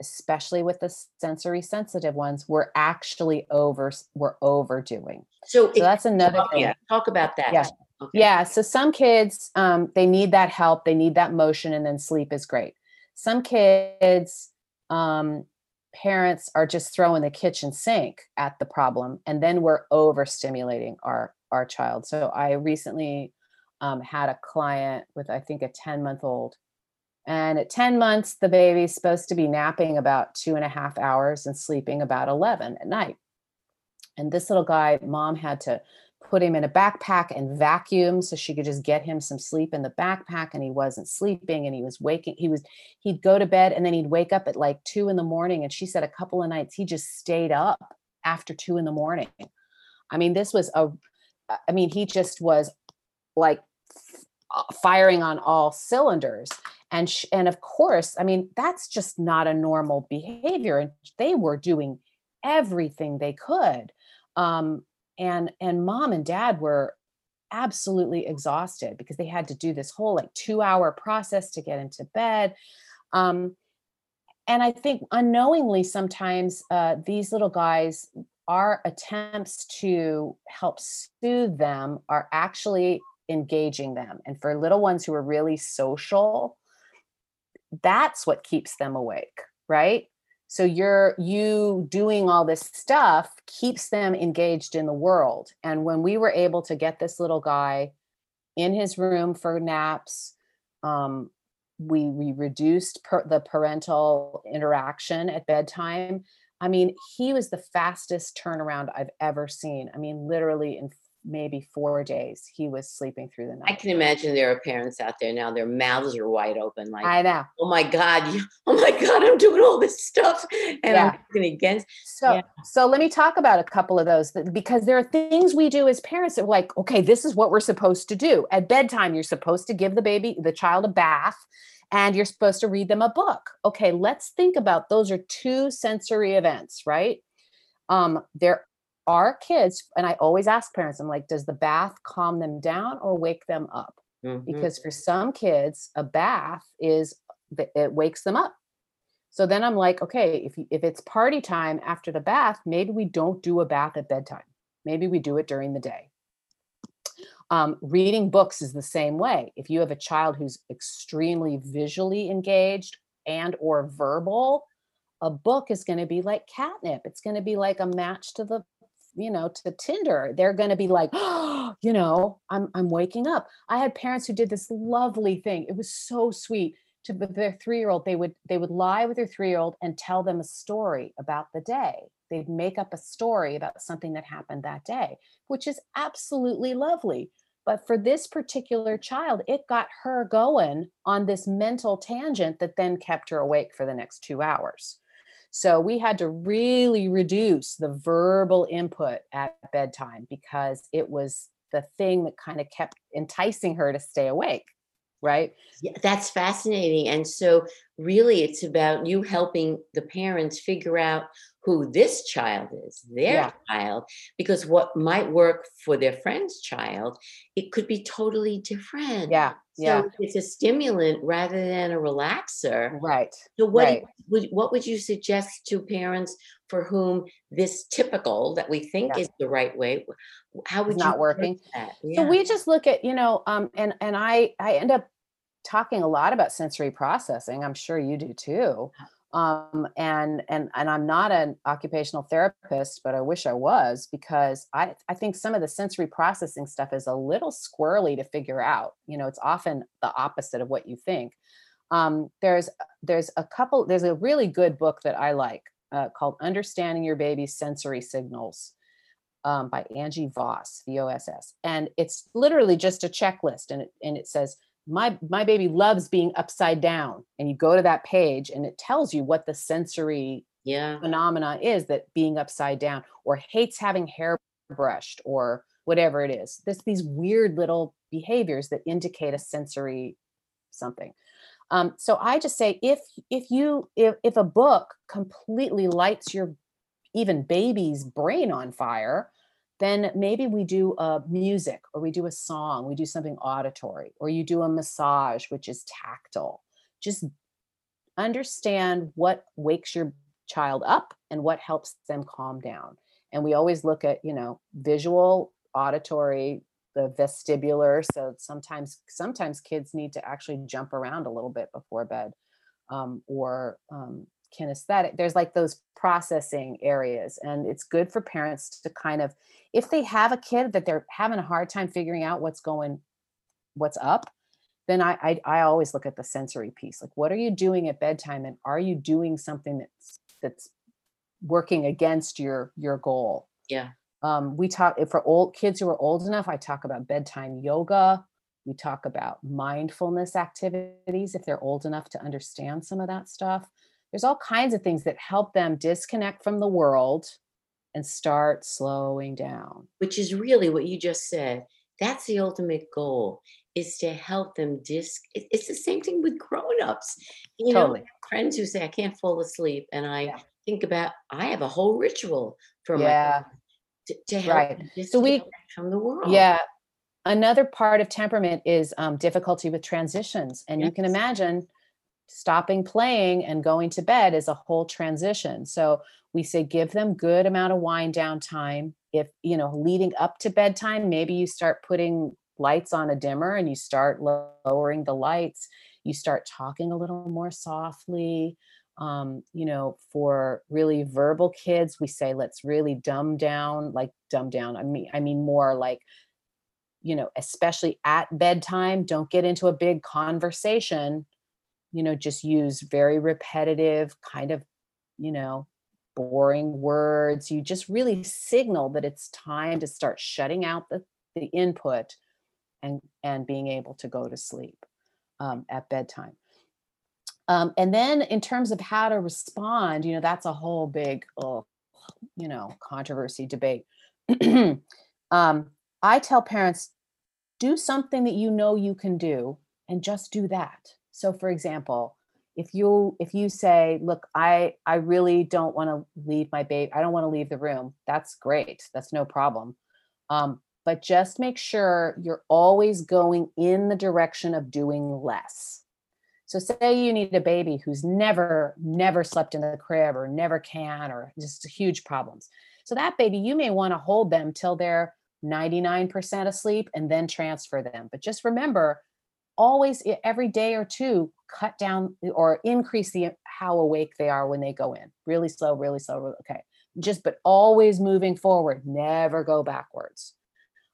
especially with the sensory sensitive ones we're actually over we're overdoing. So, so that's another talk, thing. Yeah, talk about that yeah okay. yeah so some kids um, they need that help they need that motion and then sleep is great. Some kids um, parents are just throwing the kitchen sink at the problem and then we're overstimulating our our child. So i recently um, had a client with i think a 10 month old and at 10 months, the baby's supposed to be napping about two and a half hours and sleeping about 11 at night. And this little guy, mom had to put him in a backpack and vacuum so she could just get him some sleep in the backpack. And he wasn't sleeping and he was waking. He was, he'd go to bed and then he'd wake up at like two in the morning. And she said a couple of nights he just stayed up after two in the morning. I mean, this was a, I mean, he just was like uh, firing on all cylinders and sh- and of course i mean that's just not a normal behavior and they were doing everything they could um and and mom and dad were absolutely exhausted because they had to do this whole like two hour process to get into bed. Um, and I think unknowingly, sometimes uh, these little guys, our attempts to help soothe them are actually engaging them. And for little ones who are really social, that's what keeps them awake, right? So you're you doing all this stuff keeps them engaged in the world. And when we were able to get this little guy in his room for naps, um, we we reduced per, the parental interaction at bedtime. I mean, he was the fastest turnaround I've ever seen. I mean, literally in maybe four days he was sleeping through the night. I can imagine there are parents out there now, their mouths are wide open, like I know. Oh my God, oh my God, I'm doing all this stuff and yeah. I'm against. So yeah. so let me talk about a couple of those because there are things we do as parents that are like, okay, this is what we're supposed to do. At bedtime, you're supposed to give the baby, the child a bath and you're supposed to read them a book. Okay, let's think about those are two sensory events, right? Um, there our kids, and I always ask parents, I'm like, does the bath calm them down or wake them up? Mm-hmm. Because for some kids, a bath is it wakes them up. So then I'm like, okay, if if it's party time after the bath, maybe we don't do a bath at bedtime. Maybe we do it during the day. Um, reading books is the same way. If you have a child who's extremely visually engaged and or verbal, a book is going to be like catnip. It's going to be like a match to the you know to tinder they're going to be like oh, you know i'm i'm waking up. I had parents who did this lovely thing it was so sweet to their 3-year-old they would they would lie with their 3-year-old and tell them a story about the day. They'd make up a story about something that happened that day which is absolutely lovely but for this particular child it got her going on this mental tangent that then kept her awake for the next 2 hours so we had to really reduce the verbal input at bedtime because it was the thing that kind of kept enticing her to stay awake. Right. Yeah, that's fascinating. And so, really, it's about you helping the parents figure out who this child is, their yeah. child, because what might work for their friend's child, it could be totally different. Yeah. So yeah. it's a stimulant rather than a relaxer. Right. So what right. would what would you suggest to parents for whom this typical that we think yeah. is the right way? How would it's not working? Yeah. So we just look at, you know, um, and and I I end up talking a lot about sensory processing. I'm sure you do too um, and and and I'm not an occupational therapist, but I wish I was because I I think some of the sensory processing stuff is a little squirrely to figure out. You know, it's often the opposite of what you think. Um, there's there's a couple. There's a really good book that I like uh, called "Understanding Your Baby's Sensory Signals." Um, by Angie Voss, V O S S, and it's literally just a checklist, and it and it says my my baby loves being upside down. And you go to that page and it tells you what the sensory yeah. phenomena is that being upside down or hates having hair brushed or whatever it is. There's these weird little behaviors that indicate a sensory something. Um, so i just say if if you if, if a book completely lights your even baby's brain on fire then maybe we do a music or we do a song, we do something auditory, or you do a massage, which is tactile. Just understand what wakes your child up and what helps them calm down. And we always look at, you know, visual, auditory, the vestibular. So sometimes, sometimes kids need to actually jump around a little bit before bed, um, or um, kinesthetic there's like those processing areas and it's good for parents to kind of if they have a kid that they're having a hard time figuring out what's going what's up then I, I i always look at the sensory piece like what are you doing at bedtime and are you doing something that's that's working against your your goal? Yeah. Um, we talk for old kids who are old enough i talk about bedtime yoga we talk about mindfulness activities if they're old enough to understand some of that stuff there's all kinds of things that help them disconnect from the world and start slowing down which is really what you just said that's the ultimate goal is to help them disc it's the same thing with grown-ups you totally. know friends who say i can't fall asleep and i yeah. think about i have a whole ritual for yeah. my to, to help right so we from the world yeah another part of temperament is um, difficulty with transitions and yes. you can imagine stopping playing and going to bed is a whole transition. So we say give them good amount of wind down time. If you know leading up to bedtime maybe you start putting lights on a dimmer and you start lowering the lights. You start talking a little more softly. Um, you know for really verbal kids we say let's really dumb down like dumb down i mean i mean more like you know especially at bedtime don't get into a big conversation you know just use very repetitive kind of you know boring words. You just really signal that it's time to start shutting out the, the input and and being able to go to sleep um, at bedtime. Um, and then in terms of how to respond you know that's a whole big oh, you know controversy debate. Um, i tell parents do something that you know you can do and just do that so for example, if you if you say, "Look, I I really don't want to leave my baby. I don't want to leave the room." That's great. That's no problem. Um, but just make sure you're always going in the direction of doing less. So say you need a baby who's never never slept in the crib or never can or just huge problems. So that baby you may want to hold them till they're 99% asleep and then transfer them. But just remember always every day or two cut down or increase the how awake they are when they go in. Really slow really slow okay. Just but always moving forward never go backwards.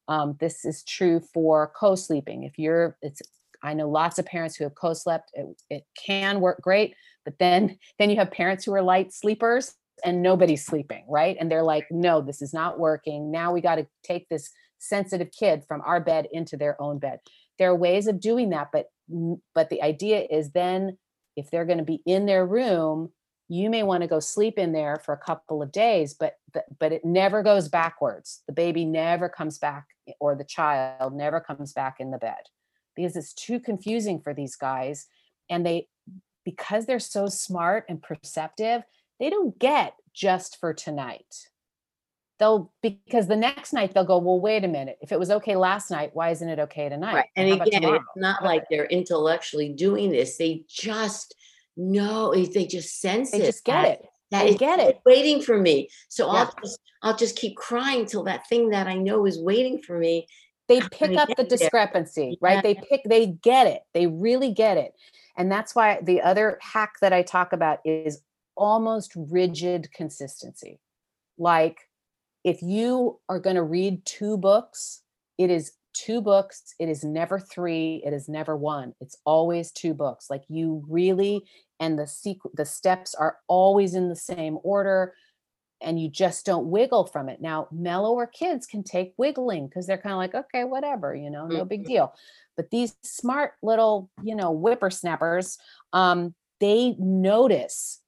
Um, this is true for co-sleeping. If you're it's i know lots of parents who have co-slept it, it can work great but then then you have parents who are light sleepers and nobody's sleeping right? And they're like no this is not working. Now we got to take this sensitive kid from our bed into their own bed there are ways of doing that but but the idea is then if they're going to be in their room you may want to go sleep in there for a couple of days but but it never goes backwards. The baby never comes back eh, or the child never comes back in the bed because it's too confusing for these guys and they because they're so smart and perceptive they don't get just for tonight they'll because the next night they'll go well wait a minute. If it was okay last night why isn't it okay tonight? Right. and, again it's not like they're intellectually doing this. They just know eh, they just sense they it just get it. that they get it. waiting for me. So yeah. i'll just i'll just keep crying till that thing that i know is waiting for me they pick up the discrepancy there. right yeah. they pick they get it. They really get it. And that's why the other hack that i talk about is almost rigid consistency. Like if you are going to read two books, it is two books. It is never three. It is never one. It's always two books. Like you really, and the sequ- the steps are always in the same order and you just don't wiggle from it. Now, mellower kids can take wiggling because they're kind of like, okay, whatever, you know, no big mm-hmm. deal. But these smart little, you know, whippersnappers, um, they notice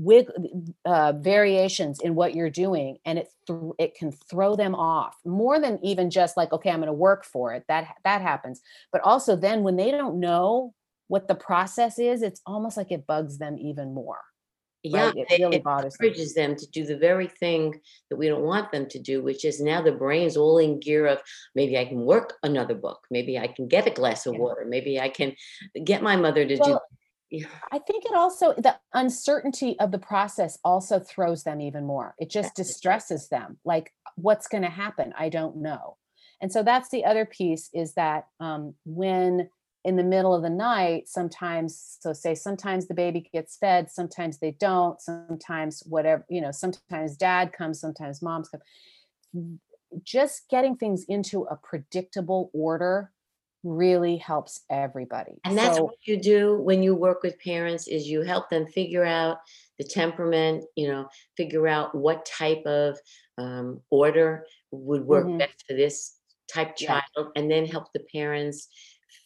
wig uh, variations in what you're doing and it th- it can throw them off more than even just like okay i'm going to work for it that that happens but also then when they don't know what the process is it's almost like it bugs them even more yeah right? it, really it encourages them. them to do the very thing that we don't want them to do which is now the brain's all in gear of maybe i can work another book maybe i can get a glass of yeah. water maybe i can get my mother to well, do yeah. I think it also the uncertainty of the process also throws them even more. It just distresses them. Like what's going to happen? I don't know. And so that's the other piece is that um, when in the middle of the night, sometimes, so say sometimes the baby gets fed, sometimes they don't, sometimes whatever, you know, sometimes dad comes, sometimes mom's come. Just getting things into a predictable order really helps everybody. And that's so, what you do when you work with parents is you help them figure out the temperament, you know, figure out what type of um, order would work mm-hmm. best for this type child yeah. and then help the parents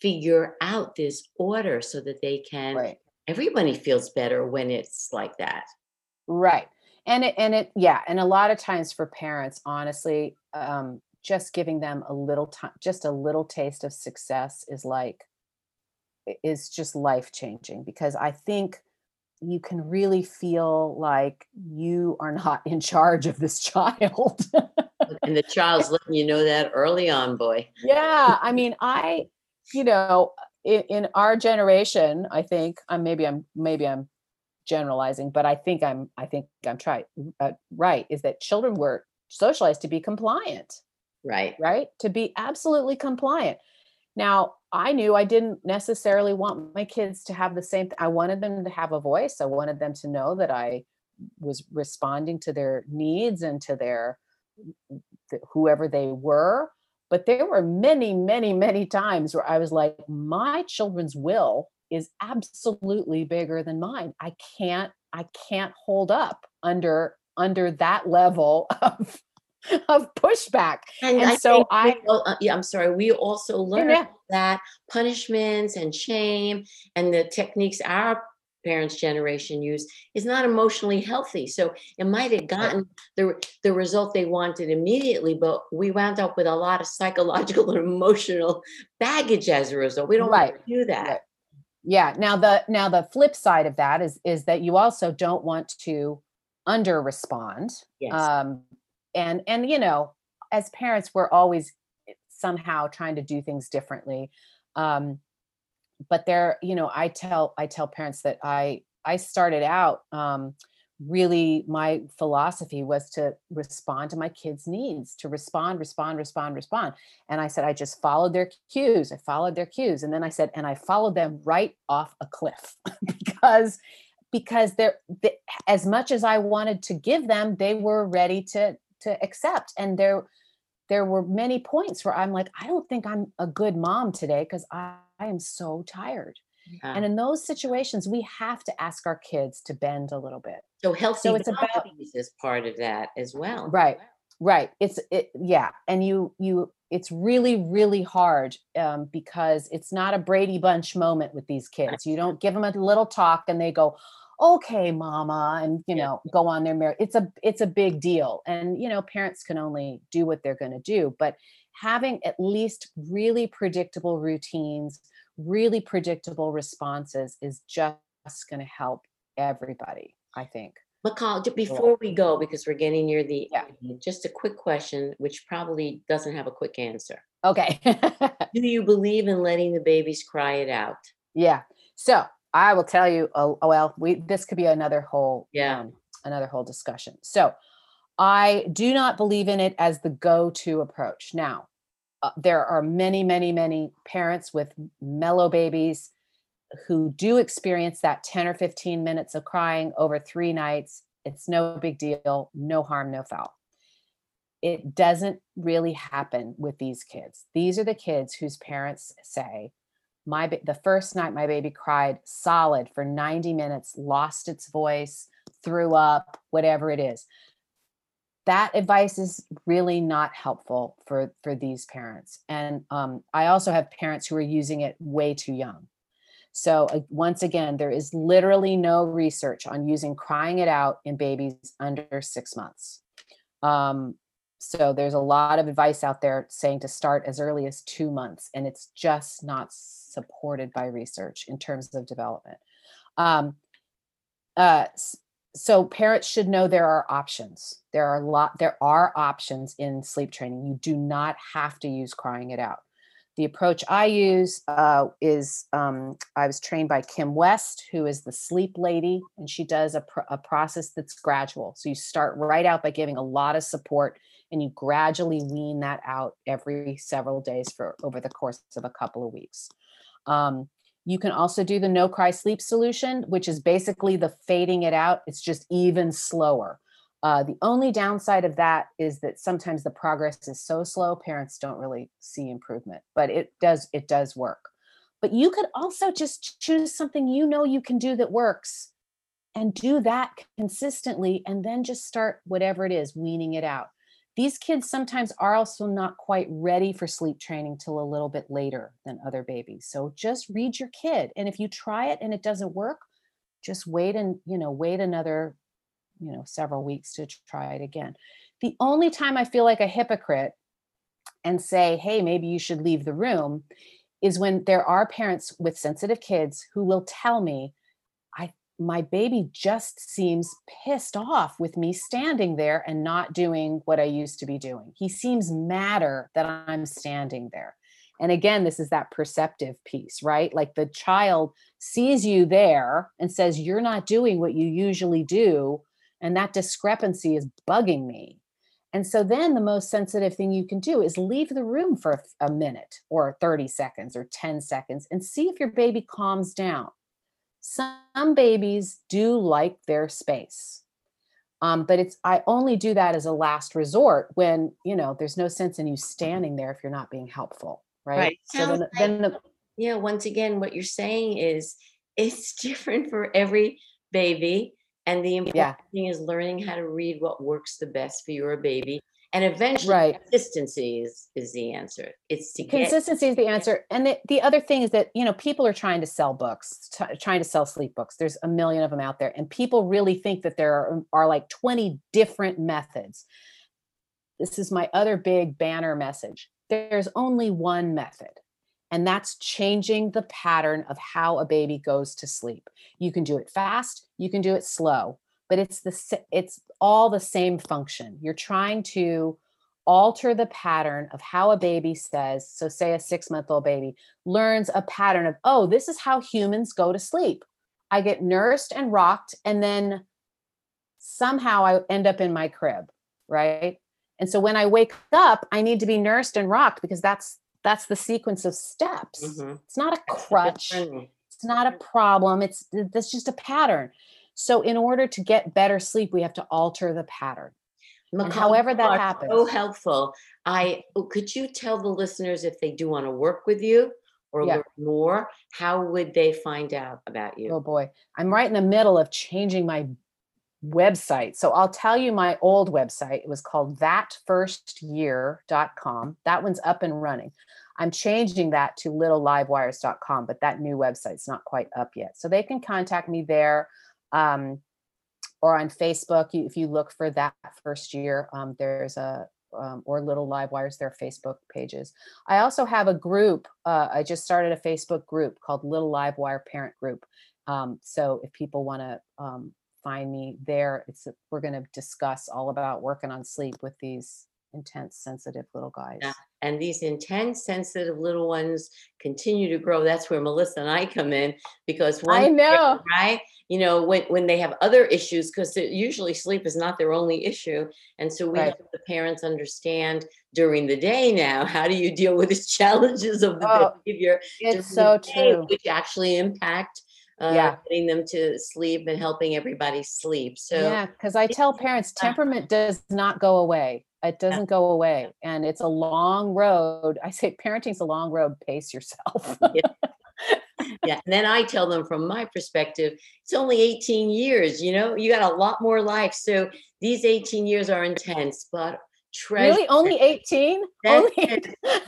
figure out this order so that they can right. everybody feels better when it's like that. Right. And it and it yeah, and a lot of times for parents honestly um just giving them a little time just a little taste of success is like is just life changing because i think you can really feel like you are not in charge of this child and the child's letting you know that early on, boy. Yeah. I mean, I, you know, in, in our generation, I think I'm maybe I'm maybe I'm generalizing, but I think I'm I think I'm try, uh, right is that children were socialized to be compliant. Right. Right? To be absolutely compliant. Now, I knew I didn't necessarily want my kids to have the same th- I wanted them to have a voice. I wanted them to know that I was responding to their needs and to their mm, whoever they were but there were many many many times where i was like my children's will is absolutely bigger than mine i can't i can't hold up under under that level of of pushback and, and I so i uh, yeah i'm sorry we also learned yeah. that punishments and shame and the techniques our parents' generation used is not emotionally healthy. So it might have gotten the the result they wanted immediately, but we wound up with a lot of psychological and emotional baggage as a result. We don't right. want to do that. Right. Yeah. Now the now the flip side of that is is that you also don't want to under respond. Yes. Um, and and you know, as parents, we're always somehow trying to do things differently. Um, but there you know i tell i tell parents that i i started out um, really my philosophy was to respond to my kids needs to respond respond respond respond and i said i just followed their cues i followed their cues and then i said and i followed them right off a cliff because because they're they, as much as i wanted to give them they were ready to to accept and there there were many points where i'm like i don't think i'm a good mom today because i I am so tired. Yeah. And in those situations, we have to ask our kids to bend a little bit. So healthy so it's about is part of that as well. Right. Right. It's it yeah. And you you it's really, really hard um, because it's not a Brady Bunch moment with these kids. You don't give them a little talk and they go, okay, mama, and you know, yeah. go on their merit. It's a it's a big deal. And you know, parents can only do what they're gonna do. But having at least really predictable routines, really predictable responses is just going to help everybody, I think. Macall, before we go, because we're getting near the yeah. end, just a quick question, which probably doesn't have a quick answer. Okay. Do you believe in letting the babies cry it out? Yeah. So I will tell you. Oh, well, we this could be another whole yeah um, another whole discussion. So I do not believe in it as the go-to approach. Now, uh, there are many, many, many parents with mellow babies who do experience that 10 or 15 minutes of crying over three nights. It's no big deal, no harm, no foul. It doesn't really happen with these kids. These are the kids whose parents say, my the first night my baby cried solid for 90 minutes, lost its voice, threw up, whatever it is. That advice is really not helpful for for these parents. And um, i also have parents who are using it way too young. So uh, once again there is literally no research on using crying it out in babies under six months. Um, so there's a lot of advice out there saying to start as early as two months and it's just not supported by research in terms of development. Um, uh, so parents should know there are options. There are a lot there are options in sleep training. You do not have to use crying it out. The approach i use uh, is um, i was trained by kim west who is the sleep lady and she does a, pr- a process that's gradual. So you start right out by giving a lot of support and you gradually wean that out every several days for over the course of a couple of weeks um, you can also do the no cry sleep solution, which is basically the fading it out. It's just even slower. Uh, the only downside of that is that sometimes the progress is so slow, parents don't really see improvement, but it does, it does work. But you could also just choose something you know you can do that works and do that consistently and then just start whatever it is, weaning it out these kids sometimes are also not quite ready for sleep training till a little bit later than other babies. So just read your kid and if you try it and it doesn't work just wait and you know wait another you know several weeks to try it again. The only time i feel like a hypocrite and say hey maybe you should leave the room is when there are parents with sensitive kids who will tell me my baby just seems pissed off with me standing there and not doing what I used to be doing. He seems madder that I'm standing there. And again, this is that perceptive piece, right? Like the child sees you there and says, You're not doing what you usually do. And that discrepancy is bugging me. And so then the most sensitive thing you can do is leave the room for a minute or 30 seconds or 10 seconds and see if your baby calms down. Some babies do like their space. Um, but it's I only do that as a last resort when you know there's no sense in you standing there if you're not being helpful, right? right. So then, like, then the yeah, once again, what you're saying is it's different for every baby and the important yeah. thing is learning how to read what works the best for your baby. And eventually right. consistency is, is the answer. It's to consistency get- is the answer. And the, the other thing is that, you know, people are trying to sell books, t- trying to sell sleep books. There's a million of them out there. And people really think that there are, are like 20 different methods. This is my other big banner message. There's only one method and that's changing the pattern of how a baby goes to sleep you can do it fast you can do it slow but it's the it's all the same function. You're trying to alter the pattern of how a baby says so say a 6 month old baby learns a pattern of oh this is how humans go to sleep. I get nursed and rocked and then somehow i end up in my crib right? And so when i wake up i need to be nursed and rocked because that's that's the sequence of steps. Mm-hmm. it's not a crutch. it's not a problem. It's that's just a pattern so in order to get better sleep we have to alter the pattern and however that happens so helpful i oh, could you tell the listeners if they do want to work with you or yeah. learn more how would they find out about you oh boy i'm right in the middle of changing my website. So I'll tell you my old website. It was called thatfirstyear.com. That one's up and running. I'm changing that to littlelivewires.com, but that new website's not quite up yet. So they can contact me there um, or on Facebook. If you look for that first year, um, there's a um, or Little Livewires, their Facebook pages. I also have a group. Uh, I just started a Facebook group called Little Livewire Parent Group. Um, so if people want to um, find me there. It's we're going to discuss all about working on sleep with these intense, sensitive little guys. Yeah. And these intense, sensitive little ones continue to grow. That's where Melissa and I come in because one I know, right? You know, when when they have other issues, because usually sleep is not their only issue, and so we right. help the parents understand during the day now how do you deal with the challenges of the oh, behavior. It's so true, which actually impact uh, yeah. getting them to sleep and helping everybody sleep. So yeah, because I tell parents temperament does not go away. It doesn't yeah. go away, and it's a long road. I say parenting's a long road. Pace yourself. yeah. yeah. And then I tell them from my perspective, it's only 18 years, you know, you got a lot more life. So these 18 years are intense, but treasure. Really, only eighteen? Only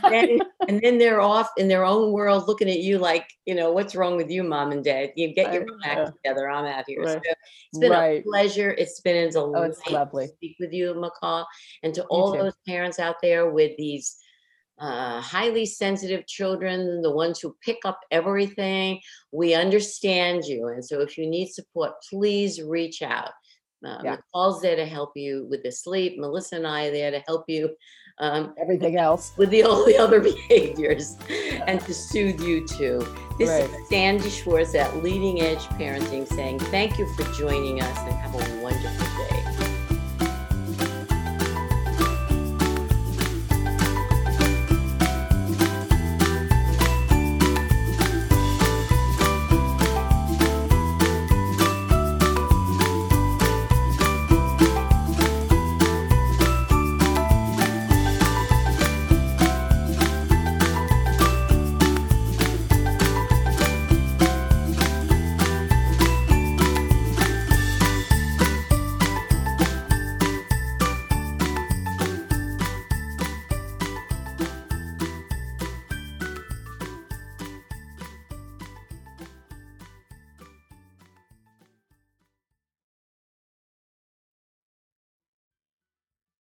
then, and then they're off in their own world, looking at you like, you know, what's wrong with you, mom and dad? You get your act together. I'm out here. Right. So it's been right. a pleasure. It's been a oh, it's lovely. to speak with you, Macall, and to all those parents out there with these uh, highly sensitive children, the ones who pick up everything. We understand you. And so if you need support, please reach out. Uh, yeah. Macall's there to help you with the sleep. Melissa and I are there to help you. Um, Everything else. With the, all the other behaviors and to soothe you too. This right. is Sandi Schwartz at Leading Edge Parenting saying thank you for joining us and have a wonderful day.